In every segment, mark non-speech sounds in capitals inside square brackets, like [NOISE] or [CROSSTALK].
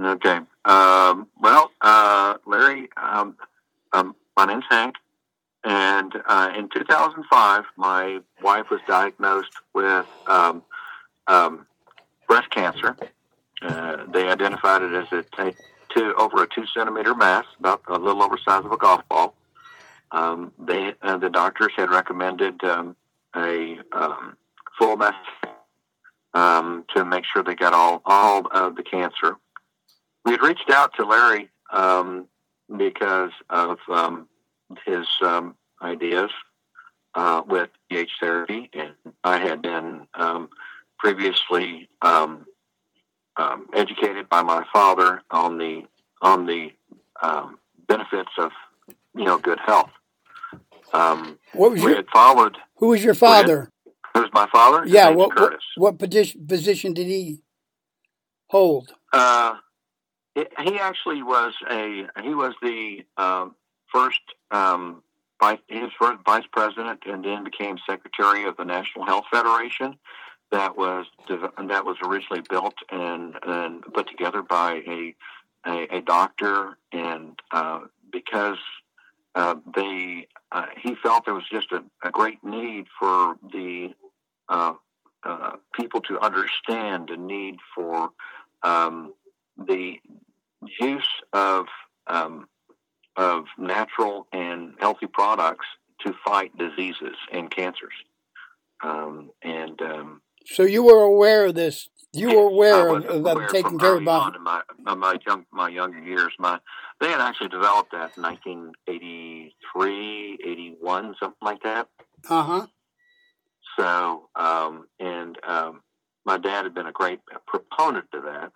Okay. Um, well, uh, Larry, um, um, my name's Hank, and uh, in 2005, my wife was diagnosed with um, um, breast cancer. Uh, they identified it as a t- two, over a two centimeter mass, about a little over size of a golf ball. Um, they, uh, the doctors had recommended a full um, to make sure they got all all of the cancer. We had reached out to Larry um, because of um, his um, ideas uh, with pH therapy, and I had been um, previously um, um, educated by my father on the on the um, benefits of you know good health. Um, What was we your had followed. Who was your father? Who's my father? Yeah. What, what Curtis. what position position did he hold? Uh, it, he actually was a he was the um, first um, vice his first vice president and then became secretary of the National Health Federation. That was that was originally built and and put together by a a, a doctor and uh, because uh, they uh, he felt there was just a, a great need for the uh, uh, people to understand the need for um, the use of um, of natural and healthy products to fight diseases and cancers. Um, and um, So you were aware of this. You were aware of, of aware taking care of my. my, my young my younger years. My they had actually developed that in 1983, 81, something like that. Uh huh. So, um, and um, my dad had been a great proponent of that,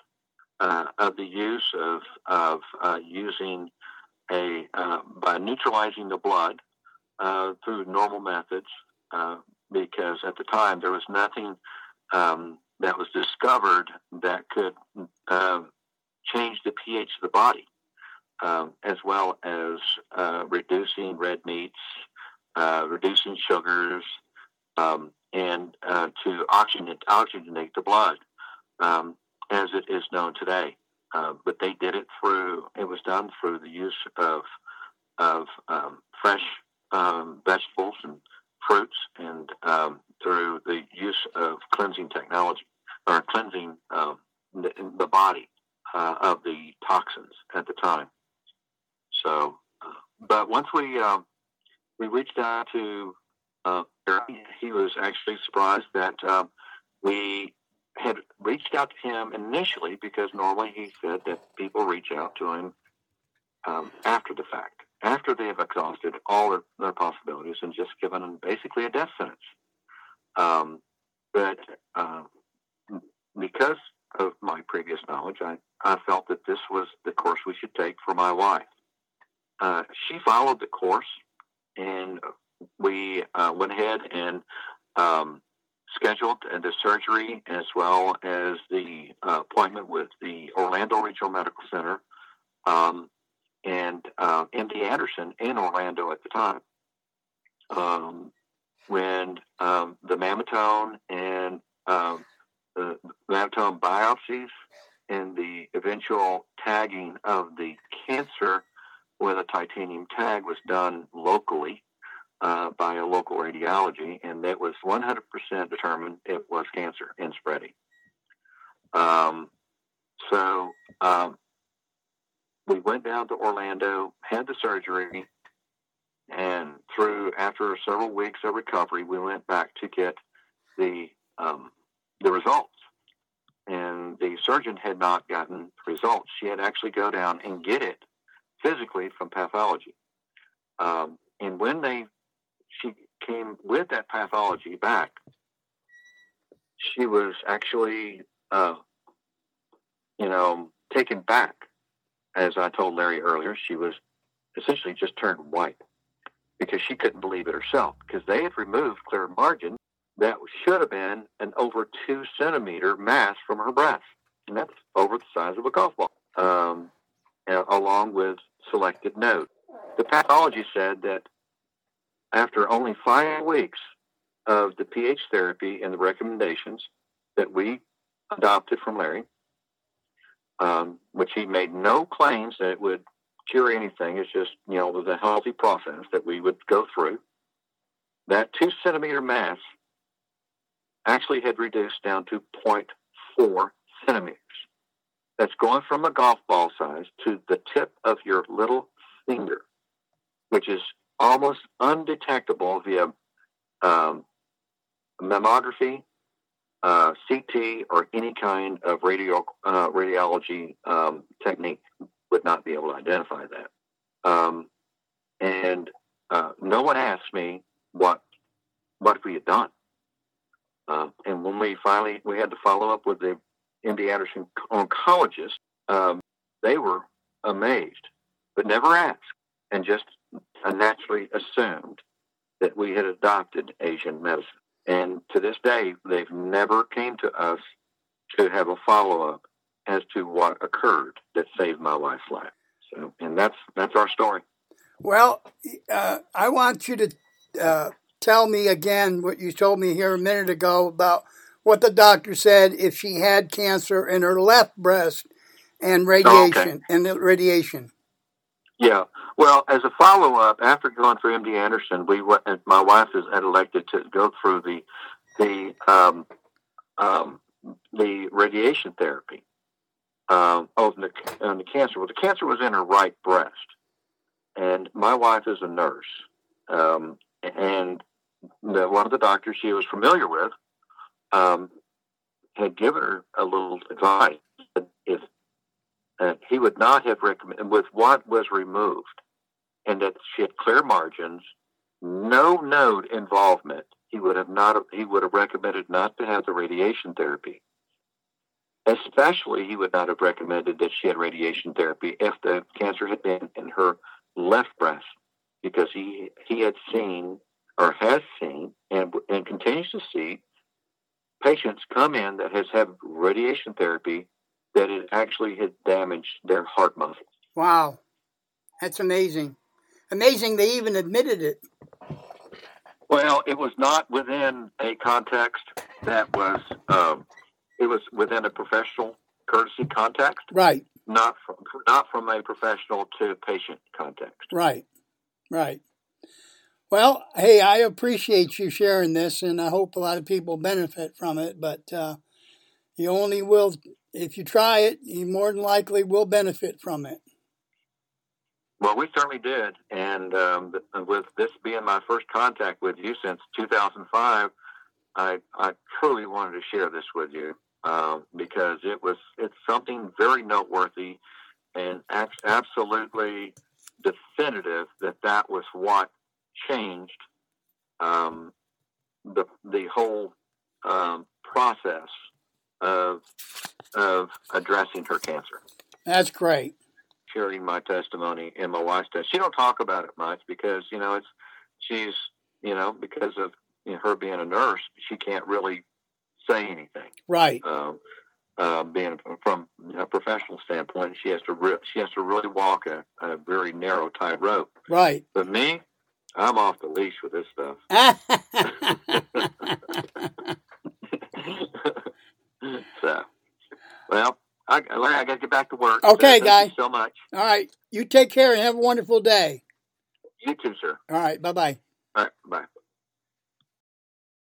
uh, of the use of of uh, using a uh, by neutralizing the blood uh, through normal methods, uh, because at the time there was nothing um, that was discovered that could change the pH of the body, um, as well as uh, reducing red meats, uh, reducing sugars, um, and uh, to oxygenate, oxygenate the blood. Um, as it is known today. Uh, but they did it through, it was done through the use of, of um, fresh um, vegetables and fruits and um, through the use of cleansing technology or cleansing um, the, the body uh, of the toxins at the time. So, uh, but once we um, we reached out to uh, he was actually surprised that um, we had reached out to him initially because normally he said that people reach out to him um, after the fact, after they have exhausted all their, their possibilities and just given them basically a death sentence. Um, but um, because of my previous knowledge, I, I felt that this was the course we should take for my wife. Uh, she followed the course, and we uh, went ahead and um, scheduled and the surgery as well as the uh, appointment with the Orlando Regional Medical Center um, and uh, MD Anderson in Orlando at the time. Um, when um, the Mammotome and um, the Mammotome biopsies and the eventual tagging of the cancer with a titanium tag was done locally uh, by a local radiology, and that was 100% determined it was cancer and spreading. Um, so um, we went down to Orlando, had the surgery, and through after several weeks of recovery, we went back to get the um, the results. And the surgeon had not gotten the results. She had actually go down and get it physically from pathology. Um, and when they came with that pathology back, she was actually, uh, you know, taken back. As I told Larry earlier, she was essentially just turned white because she couldn't believe it herself because they had removed clear margin that should have been an over two centimeter mass from her breast, and that's over the size of a golf ball, um, along with selected nodes. The pathology said that after only five weeks of the pH therapy and the recommendations that we adopted from Larry, um, which he made no claims that it would cure anything. It's just, you know, a healthy process that we would go through. That two centimeter mass actually had reduced down to 0.4 centimeters. That's going from a golf ball size to the tip of your little finger, which is almost undetectable via um, mammography, uh, CT, or any kind of radio uh, radiology um, technique would not be able to identify that. Um, and uh, no one asked me what what we had done. Uh, and when we finally we had to follow up with the MD Anderson oncologist, um, they were amazed, but never asked, and just naturally assumed that we had adopted Asian medicine. And to this day, they've never came to us to have a follow up as to what occurred that saved my wife's life. So, and that's that's our story. Well, uh, I want you to uh, tell me again what you told me here a minute ago about what the doctor said if she had cancer in her left breast and radiation oh, okay. and the radiation. Yeah. Well, as a follow up, after going through MD Anderson, we went, my wife had elected to go through the the um, um, the radiation therapy um, of the, on the cancer. Well, the cancer was in her right breast, and my wife is a nurse, um, and the, one of the doctors she was familiar with um, had given her a little advice if uh, he would not have recommended with what was removed, and that she had clear margins, no node involvement. He would have not. He would have recommended not to have the radiation therapy. Especially, he would not have recommended that she had radiation therapy if the cancer had been in her left breast, because he he had seen or has seen and and continues to see patients come in that has had radiation therapy that it actually had damaged their heart muscle. Wow, that's amazing! Amazing they even admitted it. Well, it was not within a context that was. Um, it was within a professional courtesy context, right? Not from not from a professional to patient context, right? Right. Well, hey, I appreciate you sharing this, and I hope a lot of people benefit from it. But uh, you only will if you try it. You more than likely will benefit from it. Well, we certainly did, and um, with this being my first contact with you since 2005, I, I truly wanted to share this with you um, because it was it's something very noteworthy and absolutely definitive that that was what changed um, the the whole um, process of of addressing her cancer. That's great sharing my testimony and my wife's testimony. She don't talk about it much because you know it's she's you know because of you know, her being a nurse, she can't really say anything. Right. Um, uh, being from a professional standpoint, she has to re- she has to really walk a, a very narrow tightrope. Right. But me, I'm off the leash with this stuff. [LAUGHS] so, well, I, Larry, I got to get back to work. Okay, so guy. so much. All right. You take care and have a wonderful day. You too, sir. All right. Bye bye.